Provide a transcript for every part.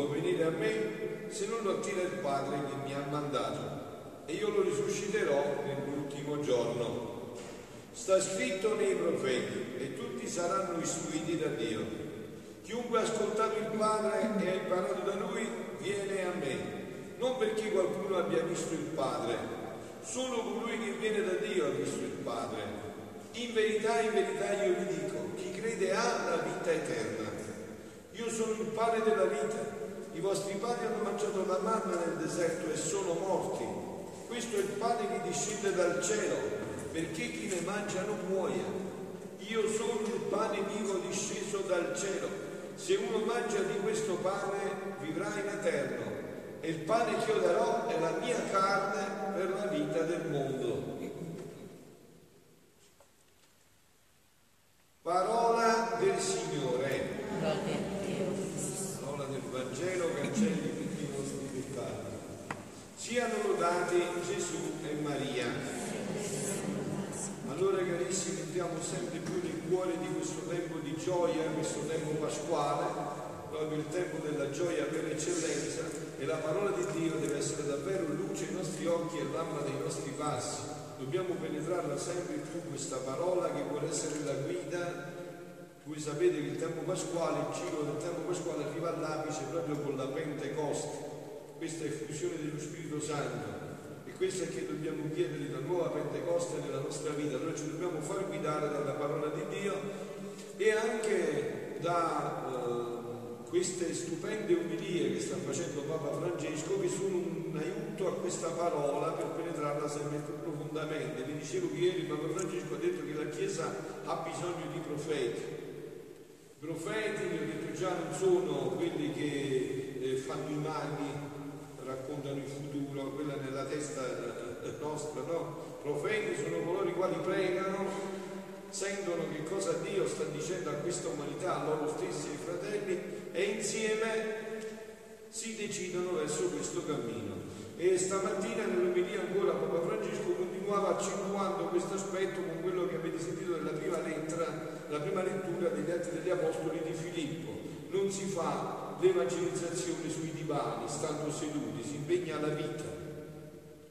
può venire a me se non lo attira il Padre che mi ha mandato e io lo risusciterò nell'ultimo giorno. Sta scritto nei profeti e tutti saranno istruiti da Dio. Chiunque ha ascoltato il Padre e ha imparato da Lui viene a me, non perché qualcuno abbia visto il Padre, solo colui che viene da Dio ha visto il Padre. In verità, in verità io vi dico, chi crede ha la vita eterna. Io sono il pane della vita. I vostri padri hanno mangiato la manna nel deserto e sono morti. Questo è il pane che discende dal cielo, perché chi ne mangia non muoia. Io sono il pane vivo disceso dal cielo. Se uno mangia di questo pane vivrà in eterno e il pane che io darò è la mia carne per la vita del mondo. Parola del Signore, Gloria a Dio, Cristo. parola del Vangelo, cancelli tutti i nostri peccati. Siano lodati Gesù e Maria. Allora carissimi, entriamo sempre più nel cuore di questo gioia, questo tempo pasquale, proprio il tempo della gioia per eccellenza e la parola di Dio deve essere davvero luce ai nostri occhi e lampada dei nostri passi. Dobbiamo penetrarla sempre più questa parola che vuole essere la guida. Voi sapete che il tempo pasquale, il ciclo del tempo pasquale arriva all'apice proprio con la Pentecoste, questa effusione dello Spirito Santo. E questo è che dobbiamo chiedere la nuova Pentecoste nella nostra vita. Allora ci dobbiamo far guidare dalla parola di Dio e anche da eh, queste stupende umilie che sta facendo Papa Francesco che sono un aiuto a questa parola per penetrarla sempre più profondamente. Vi dicevo che ieri Papa Francesco ha detto che la Chiesa ha bisogno di profeti. Profeti, vi ho detto già, non sono quelli che eh, fanno i maghi, raccontano il futuro, quella nella testa eh, nostra, no? Profeti sono coloro i quali pregano, sentono che cosa Dio sta dicendo a questa umanità, a loro stessi, ai fratelli, e insieme si decidono verso questo cammino. E stamattina nell'omelia ancora Papa Francesco continuava accentuando questo aspetto con quello che avete sentito nella prima lettera, la prima lettura degli Atti degli Apostoli di Filippo. Non si fa l'evangelizzazione sui divani, stando seduti, si impegna la vita.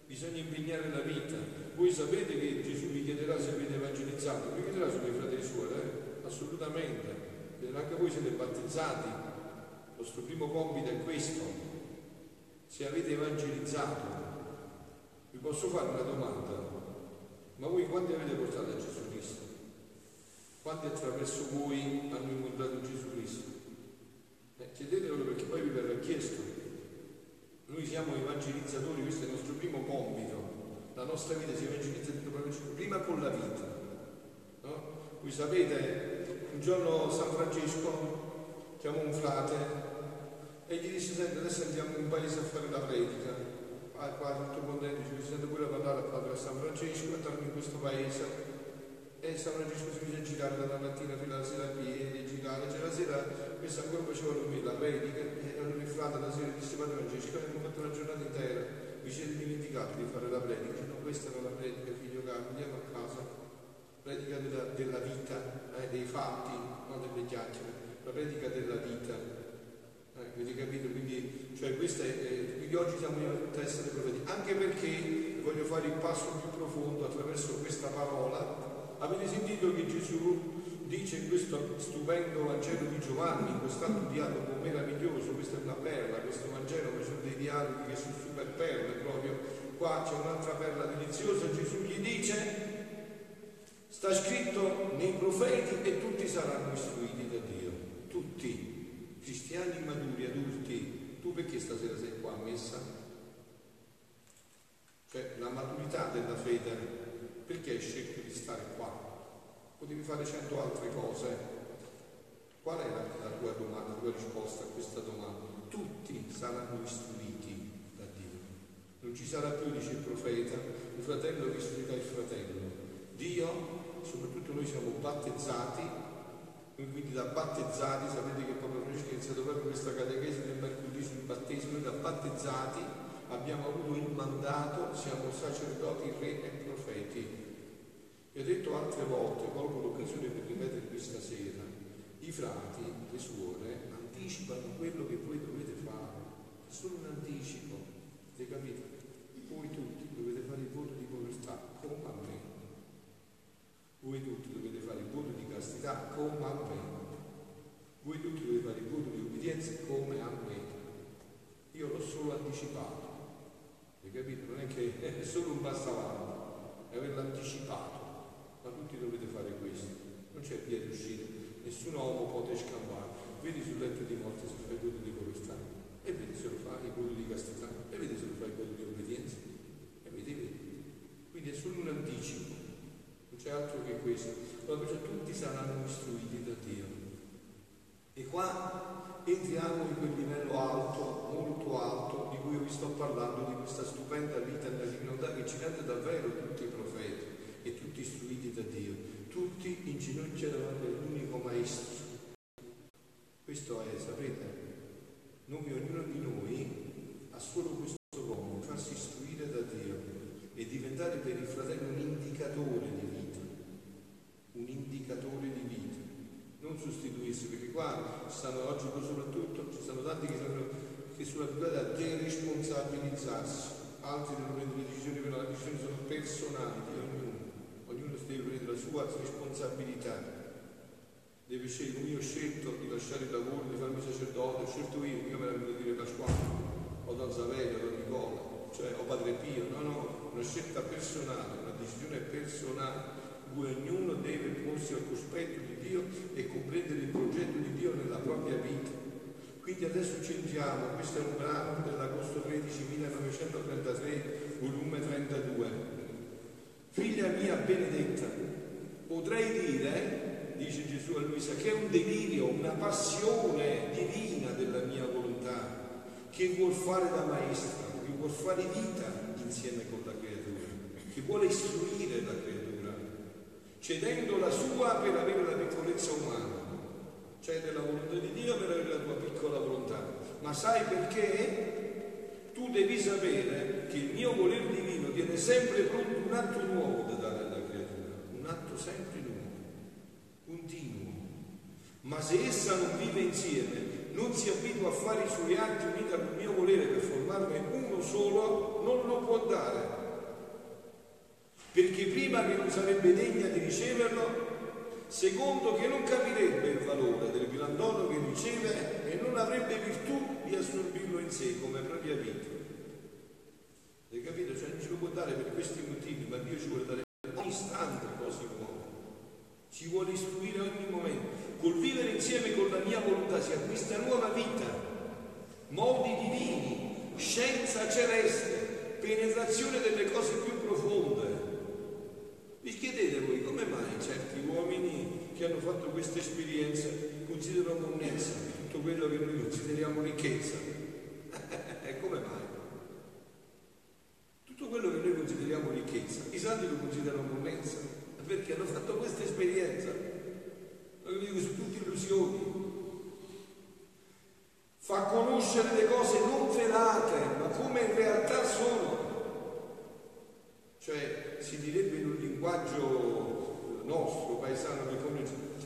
Bisogna impegnare la vita. Voi sapete che Gesù vi chiederà se avete evangelizzato, vi chiederà sulle fratelli suore, eh? assolutamente. Chiederà anche voi siete battezzati. Il vostro primo compito è questo. Se avete evangelizzato, vi posso fare una domanda. Ma voi quanti avete portato a Gesù Cristo? Quanti attraverso voi hanno incontrato Gesù Cristo? Eh, chiedetelo perché poi vi verrà chiesto. Noi siamo evangelizzatori, questo è il nostro primo compito. La nostra vita si evangelizza prima con la vita. No? Voi sapete, un giorno San Francesco chiamò un frate e gli disse, senti, adesso andiamo in paese a fare la predica. Ah, qua tutto contento, ci sento pure a parlare al padre San Francesco, entriamo in questo paese. E San Francesco si mise a girare dalla mattina fino alla sera a piedi, girare. C'è la sera, questo ancora faceva dormire la predica, e allora il frate la sera disse, padre Francesco, abbiamo fatto una giornata intera, vi siete dimenticati di fare la predica. Questa era la predica, figlio caro, andiamo a casa. Predica della, della vita, eh, dei fatti, non delle chiacchiere, la predica della vita. Eh, avete capito? Quindi, cioè, questa è, eh, quindi oggi siamo a essere profeti, anche perché voglio fare il passo più profondo attraverso questa parola. Avete sentito che Gesù dice in questo stupendo Vangelo di Giovanni, in quest'altro dialogo meraviglioso, questa è una perla, questo Vangelo, ma sono dei dialoghi che sono super perle proprio. Qua c'è un'altra perla deliziosa, Gesù gli dice, sta scritto nei profeti e tutti saranno istruiti da Dio, tutti, cristiani maturi, adulti. Tu perché stasera sei qua a messa? Cioè la maturità della fede, perché hai scelto di stare qua? Potevi fare cento altre cose. Qual è la, la tua domanda, la tua risposta a questa domanda? Tutti saranno istruiti. Non ci sarà più, dice il profeta, il fratello che il fratello. Dio, soprattutto noi siamo battezzati, noi quindi da battezzati, sapete che Papa Francesco ha iniziato proprio questa catechesi del mercoledì battesimo, noi da battezzati abbiamo avuto il mandato, siamo sacerdoti, re e profeti. Vi ho detto altre volte, colgo l'occasione per ripetere questa sera, i frati, le suore, anticipano quello che voi dovete fare, è solo un anticipo, avete capito? Voi tutti dovete fare il voto di povertà, come a me. Voi tutti dovete fare il voto di castità, come a me. Voi tutti dovete fare il voto di obbedienza, come a me. Io l'ho solo anticipato. Hai capito? Non è che è solo un passo avanti, è averlo anticipato. Ma tutti dovete fare questo. Non c'è via di uscita, nessun uomo può scampare. Vedi sul letto di morte se fai il voto di povertà, e vedi se lo fai il voto di castità, e vedi se lo fai il voto di obbedienza. Quindi è solo un anticipo, non c'è altro che questo. Allora perciò tutti saranno istruiti da Dio. E qua entriamo in quel livello alto, molto alto, di cui vi sto parlando, di questa stupenda vita nella divinità che ci rende davvero tutti i profeti e tutti istruiti da Dio, tutti in ginocchio davanti all'unico Maestro. Questo è, sapete, noi, ognuno di noi ha solo questo compito, farsi istruire da Dio e diventare per il fratello un indicatore di vita, un indicatore di vita, non sostituirsi, perché qua stanno oggi soprattutto, ci sono tanti che, sono, che sono abituati a deresponsabilizzarsi, altri devono prendere decisioni, però le decisioni sono personali di ognuno, ognuno deve prendere la sua responsabilità. Deve scegliere, io ho scelto di lasciare il lavoro, di farmi sacerdote, ho scelto io, io me la venuto dire Pasquale, o Don Saverio, Don Nicola, cioè o Padre Pio, no, no, una scelta personale, una decisione personale, cui ognuno deve porsi al cospetto Dio e comprendere il progetto di Dio nella propria vita. Quindi adesso ci entriamo, questo è un brano dell'agosto 13 1933, volume 32. Figlia mia benedetta, potrei dire dice Gesù a Luisa, che è un delirio, una passione divina della mia volontà, che vuol fare da maestra, che vuol fare vita insieme con la creatura, che vuole istruire la creatura, cedendo la sua per avere la piccolezza umana. Cede la volontà di Dio per avere la tua piccola volontà. Ma sai perché? Tu devi sapere che il mio voler divino tiene sempre pronto un atto nuovo da dare alla creatura, un atto sempre nuovo continuo. Ma se essa non vive insieme, non si abitua a fare i suoi atti uniti al mio volere per formarne uno solo, non lo può dare. Perché prima che non sarebbe degna di riceverlo, secondo che non capirebbe il valore del grandono che riceve e non avrebbe virtù di assorbirlo in sé come propria vita. Hai capito? Cioè non lo può dare per questi motivi, ma Dio ci vuole dare ogni istante cose nuove ci vuole istruire ogni momento. Col vivere insieme con la mia volontà si acquista nuova vita, modi divini, scienza celeste, penetrazione delle cose più profonde. Vi chiedete voi come mai certi uomini che hanno fatto questa esperienza considerano monnezza tutto quello che noi consideriamo ricchezza? E come mai? Tutto quello che noi consideriamo ricchezza, i santi lo considerano monnezza perché hanno fatto questa esperienza. Lo dico, sono tutte illusioni. Fa conoscere le cose non velate, ma come in realtà sono. Cioè, si direbbe in un linguaggio nostro, paesano, che come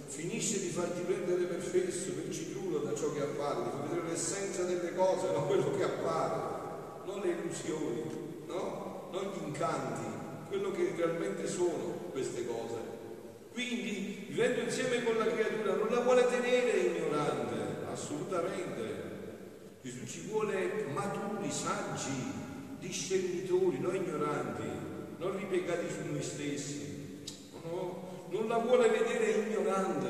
finisce di farti prendere per fesso, per citrullo da ciò che appare, di fa vedere l'essenza delle cose, non quello che appare, non le illusioni, no? non gli incanti, quello che realmente sono queste cose. Quindi, vivendo insieme con la creatura, non la vuole tenere ignorante, assolutamente. Gesù ci vuole maturi, saggi, discernitori, non ignoranti, non ripiegati su noi stessi. No, non la vuole vedere ignorante,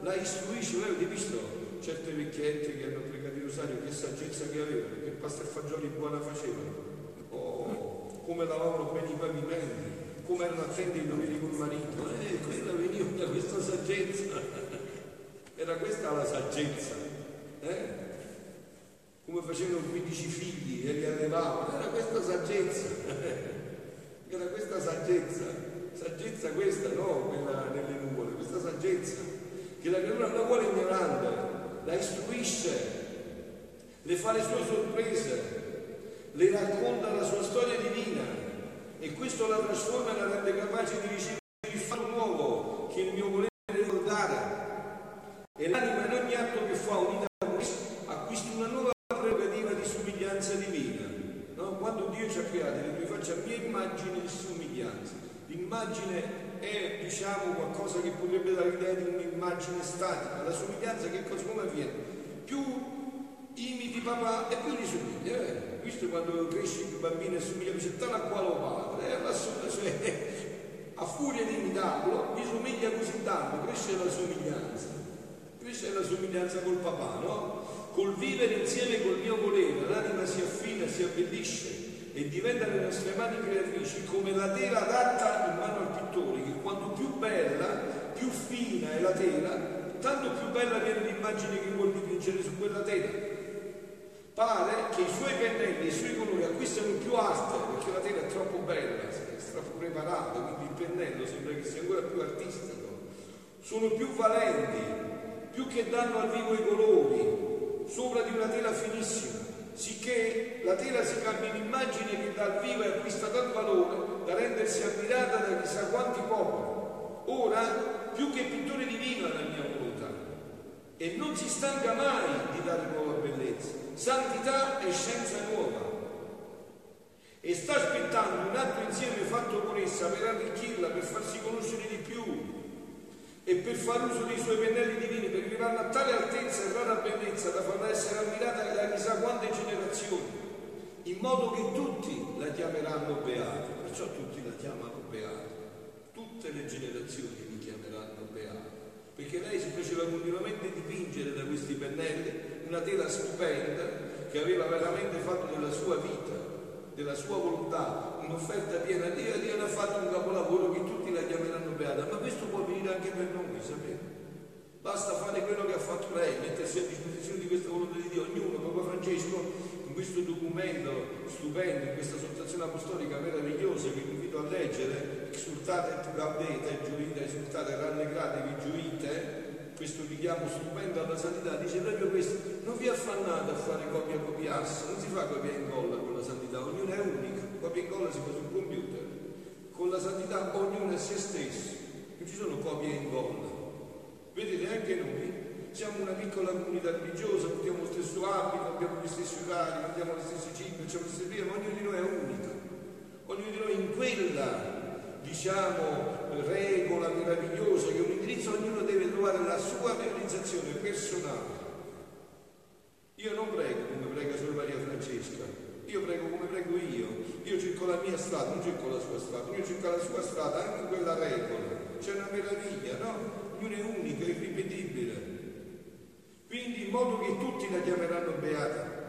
la istruisce. Voi avete visto certe vecchiette che hanno pregato il rosario, che saggezza che avevano, che pasta e fagioli buona facevano. Oh, come lavavano bene i pavimenti, come erano attenti ai doveri col marito. Eh, quella veniva da questa saggezza. Era questa la saggezza. Eh? Come facevano 15 figli e li allevavano. Era questa saggezza. Era questa saggezza. Saggezza questa, no quella nelle nuvole, questa saggezza che la creatura non la vuole ignorante, la istruisce le fa le sue sorprese, le racconta la sua storia divina e questo la trasforma e la rende capace di ricevere il fatto nuovo che il mio volere vuole dare. E l'anima in ogni atto che fa unita a questo acquista una nuova prerogativa di somiglianza divina. No? Quando Dio ci ha creati, lui faccia a mia immagine e somiglianza. L'immagine è diciamo qualcosa che potrebbe dare l'idea di un'immagine statica, la somiglianza che cosa come avviene? Più imiti papà e poi gli somiglia. Eh? Visto quando cresce il bambino e somiglia c'è tale a quale padre, eh? Lassù, cioè, a furia di imitarlo, gli somiglia così tanto, cresce la somiglianza. Cresce la somiglianza col papà, no? Col vivere insieme col mio volere, l'anima si affina, si abbellisce e diventa le nostre mani creatrici come la tela adatta in mano al pittore, che quanto più bella, più fina è la tela, tanto più bella viene l'immagine che vuol dipingere su quella tela pare che i suoi pennelli e i suoi colori acquistano più arte perché la tela è troppo bella, è troppo preparata, quindi il pennello sembra che sia ancora più artistico. Sono più valenti, più che danno al vivo i colori, sopra di una tela finissima, sicché la tela si cambia in immagine che dal vivo acquista tal valore da rendersi ammirata da chissà quanti popoli. Ora, più che pittore divino è la mia volontà, e non si stanca mai di dare nuova bellezza santità e scienza nuova. E sta aspettando un altro insieme fatto con essa per arricchirla, per farsi conoscere di più e per far uso dei suoi pennelli divini, per arrivare a tale altezza e rara bellezza da farla essere ammirata da chissà quante generazioni, in modo che tutti la chiameranno beata, perciò tutti la chiamano beata, tutte le generazioni li chiameranno beata, perché lei si faceva continuamente dipingere da questi pennelli una tela stupenda che aveva veramente fatto della sua vita, della sua volontà, un'offerta piena a Dio e Dio ha fatto un capolavoro che tutti la chiameranno beata, ma questo può venire anche per noi, sapete? Basta fare quello che ha fatto lei, mettersi a disposizione di questa volontà di Dio, ognuno, Papa Francesco, in questo documento stupendo, in questa sottrazione apostolica meravigliosa che vi invito a leggere, esultate et gaudete, gioite, esultate, rallegratevi, gioite, questo richiamo stupendo alla santità, dice proprio questo, non vi affannate a fare copia copiarsi, non si fa copia e incolla con la santità, ognuno è unico, copia e incolla si fa sul computer, con la santità ognuno è se stesso, non ci sono copie e incolla. Vedete anche noi siamo una piccola comunità religiosa, portiamo lo stesso abito, abbiamo gli stessi orari, mangiamo le stesse cibi, facciamo le stesse via, ma ognuno di noi è unico. Ognuno di noi in quella diciamo, regola meravigliosa che un indirizzo ognuno deve trovare la sua realizzazione personale. Io non prego come prega solo Maria Francesca, io prego come prego io, io cerco la mia strada, non cerco la sua strada, io cerco la sua strada, anche quella regola, c'è una meraviglia, no? Ognuno è unico, è irripetibile. Quindi in modo che tutti la chiameranno beata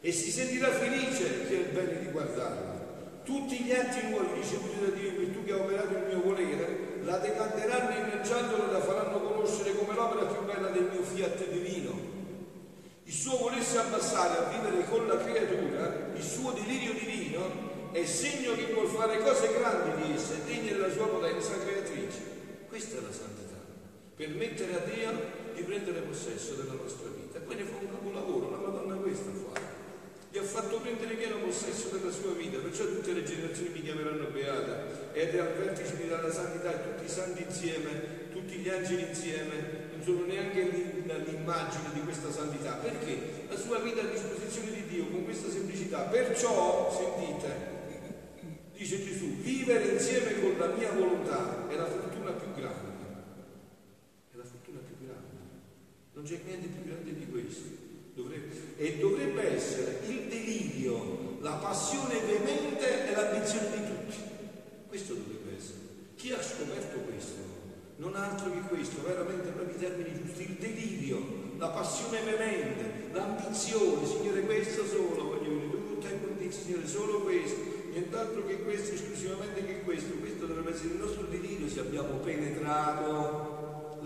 e si sentirà felice che è il bene di guardarla. Tutti gli atti nuovi ricevuti da Dio che ha operato il mio volere, la decanteranno inneggiandola e la faranno conoscere come l'opera più bella del mio fiat divino. Il suo volersi abbassare a vivere con la creatura, il suo delirio divino, è segno che vuol fare cose grandi di essa, degne della sua potenza creatrice. Questa è la santità, permettere a Dio di prendere possesso della nostra vita. Poi ne fa un capolavoro, la Madonna questa ha fatto prendere pieno possesso della sua vita, perciò tutte le generazioni mi chiameranno beata. Ed è al vertice della santità tutti i santi insieme, tutti gli angeli insieme, non sono neanche l'immagine di questa santità, perché? La sua vita a disposizione di Dio con questa semplicità, perciò, sentite, dice Gesù, vivere insieme con la mia volontà è la fortuna più grande, è la fortuna più grande, non c'è niente più grande di questo. Dovrebbe, e dovrebbe essere il delirio, la passione veemente e l'ambizione di tutti. Questo dovrebbe essere. Chi ha scoperto questo? Non altro che questo, veramente proprio i termini giusti, il delirio, la passione veemente, l'ambizione, Signore questo solo, voglio dire, tutto è con te, Signore, solo questo, nient'altro che questo, esclusivamente che questo, questo dovrebbe essere il nostro delirio se abbiamo penetrato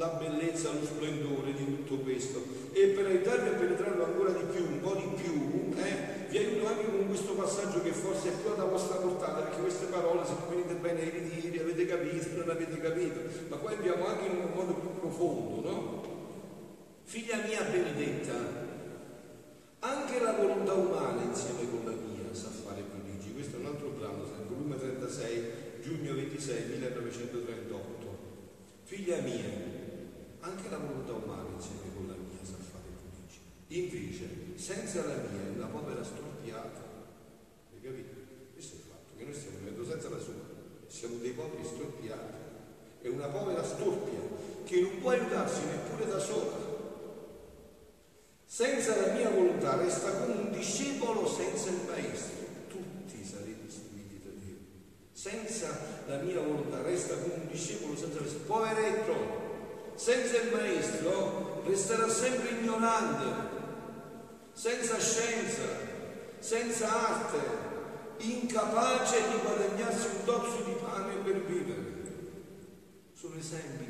la bellezza, lo splendore di tutto questo. E per aiutarvi a penetrarlo ancora di più, un po' di più, eh, vi aiuto anche con questo passaggio che forse è più alla vostra portata, perché queste parole, se venite bene ai ritiri, avete capito, non avete capito, ma qua andiamo anche in un modo più profondo, no? Figlia mia benedetta, anche la volontà umana insieme con la mia sa fare prodigi. Questo è un altro brano, il volume 36, giugno 26, 1938. Figlia mia, anche la volontà umana insieme con la mia sa fare prodigio. Invece, senza la mia è una povera storpiata. Hai capito? Questo è il fatto, che noi stiamo vivendo senza la sua, siamo dei poveri storpiati. È una povera storpia che non può aiutarsi neppure da sola. Senza la mia volontà resta come un discepolo senza il maestro. Tutti sarete istruiti da Dio. Senza la mia volontà resta come un discepolo senza il maestro. Poveretto, senza il maestro resterà sempre ignorante, senza scienza, senza arte, incapace di guadagnarsi un tozzo di pane per vivere. Sono esempi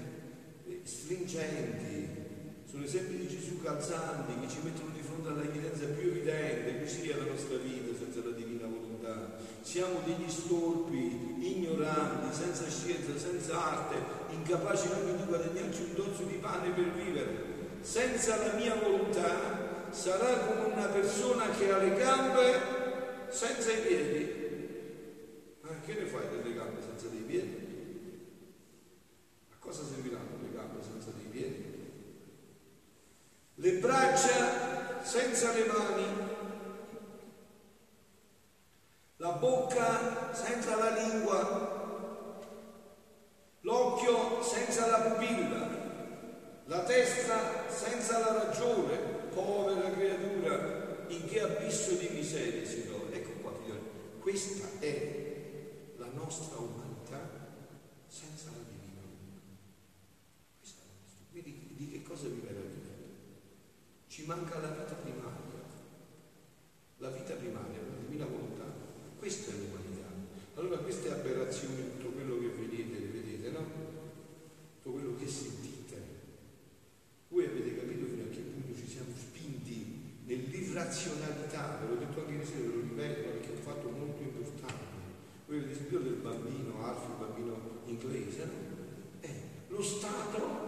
eh, stringenti, sono esempi di Gesù calzanti che ci mettono di fronte all'evidenza più evidente, così è la nostra vita senza la divina volontà. Siamo degli storpi, ignoranti, senza scienza, senza arte, incapaci anche di guadagnarci un tozzo di pane per vivere. Senza la mia volontà sarà come una persona che ha le gambe senza i piedi. Ma che ne fai delle gambe senza dei piedi? A cosa serviranno le gambe senza dei piedi? Le braccia senza le mani, la bocca senza la lingua, l'occhio senza la pupilla, la testa senza la ragione, povera creatura, in che abisso di miseria si trova. Ecco qua, figlioli, questa è la nostra umanità senza la divina Questa è la. Quindi di che cosa vi meraviglia? Ci manca la vita primaria, la vita primaria, la divina volontà. Questa è l'umanità. Allora queste aberrazioni, tutto quello che vedete, le vedete, no? Tutto quello che sentite. Voi avete capito fino a che punto ci siamo spinti nell'irrazionalità, ve l'ho detto anche ieri, ve lo ripeto perché è un fatto molto importante. Voi avete sentito del bambino, Alfio, il bambino no? Eh, lo Stato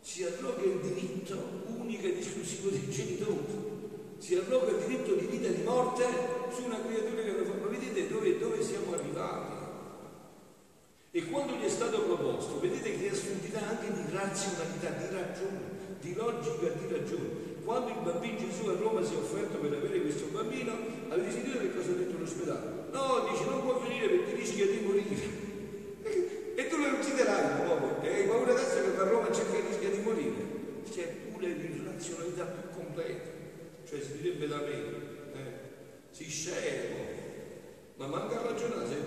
si arroga il diritto unico ed esclusivo dei genitori si arroga il diritto di vita e di morte su una creatura che lo fa. Ma vedete dove, dove siamo arrivati? E quando gli è stato proposto, vedete che è assurdità anche di razionalità, di ragione, di logica, di ragione. Quando il bambino Gesù a Roma si è offerto per avere questo bambino, avete sentito che cosa ha detto l'ospedale? No, dice non può venire perché rischia di morire. E tu lo ucciderai l'uomo, e hai paura adesso che a Roma c'è che rischia di morire. C'è pure l'irrazionalità più completa cioè si direbbe da me, eh, si scemo, a ragionare sei.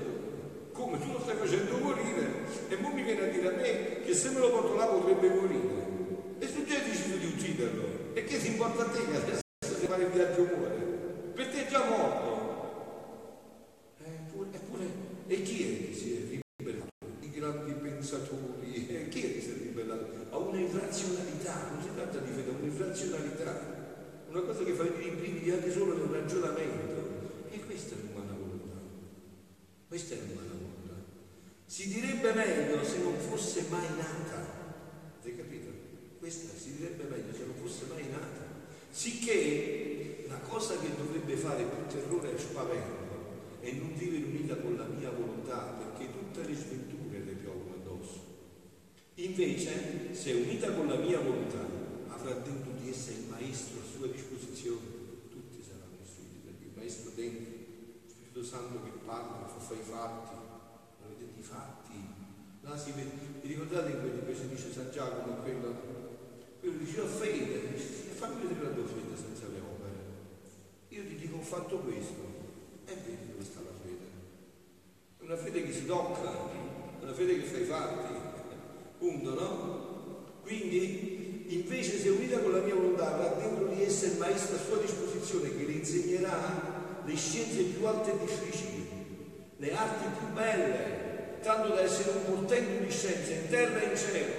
Come tu lo stai facendo morire e poi mi viene a dire a me che se me lo porto là potrebbe morire. E tu hai deciso di ucciderlo, e che si importa a te che adesso se fare il viaggio muore? Per te è già morto. Eppure, eppure, e chi è che si è ribellato? I grandi pensatori, eh, chi è che si è ribellato? A un'irrazionalità, non si tratta di fede, a un'irrazionalità una cosa che fa venire i brividi anche solo nel ragionamento. E questa è. Questa è l'umana volontà. Si direbbe meglio se non fosse mai nata. Avete capito? Questa si direbbe meglio se non fosse mai nata. Sicché la cosa che dovrebbe fare più terrore e spavento è non vivere unita con la mia volontà, perché tutte le sventure le piovono addosso. Invece, se unita con la mia volontà, avrà dentro di essa il maestro a sua disposizione, tutti saranno istruiti Dio, il maestro dentro, Spirito Santo che parla, fa i fatti, lo vedete i fatti, là si vede, vi ricordate quello che dice San Giacomo, quello, quello dice ho fede, fammi vedere la tua fede senza le opere. Io ti dico ho fatto questo, e vedi dove sta la fede. È una fede che si tocca, è una fede che fa i fatti, punto, no? Quindi, invece, se unita con la mia volontà, avrà dentro di essa il maestro a sua disposizione che le insegnerà le scienze più alte e difficili, le arti più belle, tanto da essere un portento di scienza in terra e in cielo.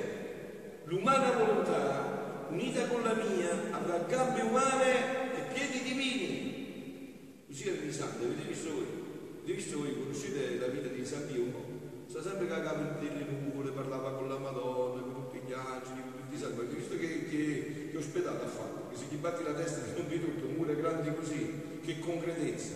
L'umana volontà, unita con la mia, avrà gambe umane e piedi divini. Così era di santo, avete visto voi? Avete visto voi, conoscete la vita di San Pio? Sa sempre che aveva delle nuvole, parlava con la Madonna, con tutti gli angeli, con tutti i santi. Avete visto che, che, che ospedale ha fatto? Che se gli batti la testa ti rompi tutto, mura grandi così, che concretezza.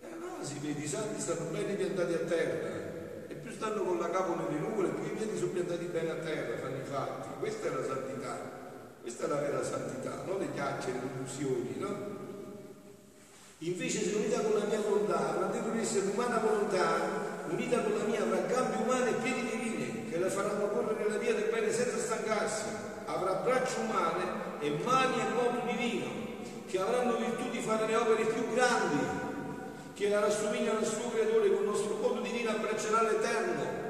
Eh no, si vede, i santi stanno bene piantati a terra. E più stanno con la capo nelle nuvole, più i piedi sono piantati bene a terra, fanno i fatti. Questa è la santità, questa è la vera santità, non le chiacchiere, le illusioni, no? Invece se unita con la mia volontà, detto di essere l'umana volontà, unita con la mia avrà gambe umane e piedi divini che la faranno correre nella via del bene senza stancarsi, avrà braccia umane e mani e moto divino, che avranno virtù di fare le opere più grandi, che la rassomigliano al suo creatore con il nostro modo divino abbraccerà l'Eterno,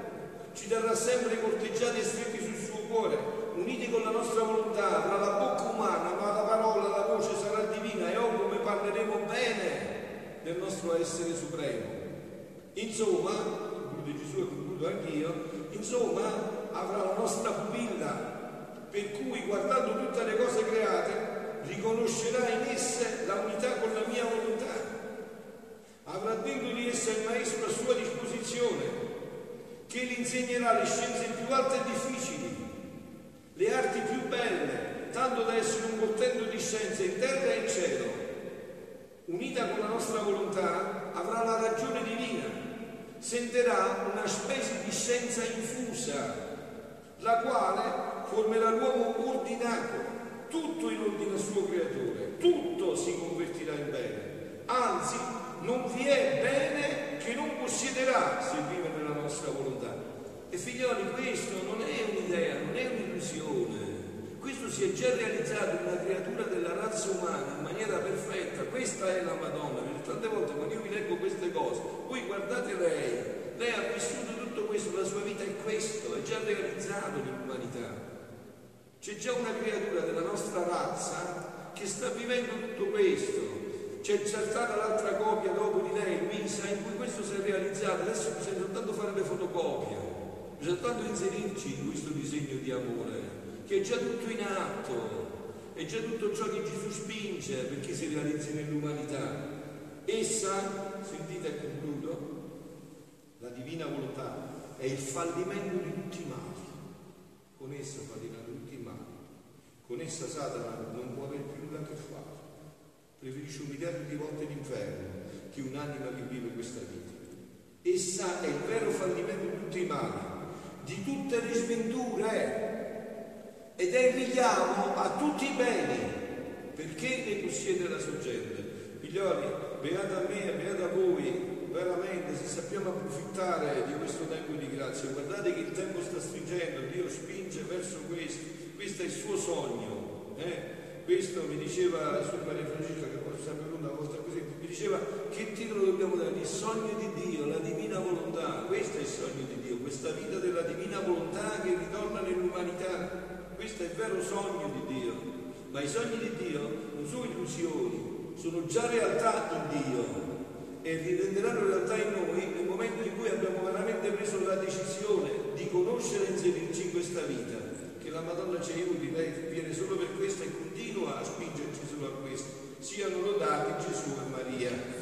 ci terrà sempre corteggiati e stretti sul suo cuore, uniti con la nostra volontà, tra la bocca umana, ma la parola, la voce sarà divina e oh come parleremo bene del nostro essere supremo. Insomma, conclude Gesù e concludo anch'io, insomma avrà la nostra pupilla, per cui guardando tutte le cose create, riconoscerà in esse la unità con la mia volontà. Avrà dentro di essa il Maestro a sua disposizione, che gli insegnerà le scienze più alte e difficili, le arti più belle, tanto da essere un portento di scienze in terra e in cielo. Unita con la nostra volontà, avrà la ragione divina, sentirà una specie di scienza infusa, la quale formerà l'uomo ordinato, tutto in ordine al suo creatore, tutto si convertirà in bene. Anzi, non vi è bene che non possiederà se vive nella nostra volontà. E figlioli, questo non è un'idea, non è un'illusione. Questo si è già realizzato in una creatura della razza umana in maniera perfetta. Questa è la Madonna. Tante volte quando io vi leggo queste cose, voi guardate lei, lei ha vissuto tutto questo, la sua vita è questo, è già realizzato nell'umanità. C'è già una creatura della nostra razza che sta vivendo tutto questo. C'è stata l'altra copia dopo di lei, Luisa, in cui questo si è realizzato, adesso bisogna soltanto fare le fotocopie, bisogna soltanto inserirci in questo disegno di amore, che è già tutto in atto, è già tutto ciò che Gesù spinge perché si realizzi nell'umanità. Essa, sentite e concludo, la divina volontà è il fallimento di tutti i mali, con essa mali, con essa Satana non può avere più nulla a che fare preferisce un miliardo di volte l'inferno che un'anima che vive questa vita. Essa è il vero fallimento di tutti i mali, di tutte le sventure ed è il richiamo a tutti i beni perché ne possiede la sorgente. Figlioli, beata a me, beata a voi, veramente se sappiamo approfittare di questo tempo di grazia, guardate che il tempo sta stringendo, Dio spinge verso questo, questo è il suo sogno. Eh? Questo mi diceva su Maria Francesca, che poi sempre una volta così, mi diceva che titolo dobbiamo dare? Il sogno di Dio, la divina volontà. Questo è il sogno di Dio, questa vita della divina volontà che ritorna nell'umanità. Questo è il vero sogno di Dio. Ma i sogni di Dio non sono illusioni, sono già realtà in Dio e rirenderanno realtà in noi nel momento in cui abbiamo veramente preso la decisione di conoscere e inserirci in questa vita che la Madonna ci aiuti, lei viene solo per questo e continua a spingerci solo a questo. Siano lodati Gesù e Maria.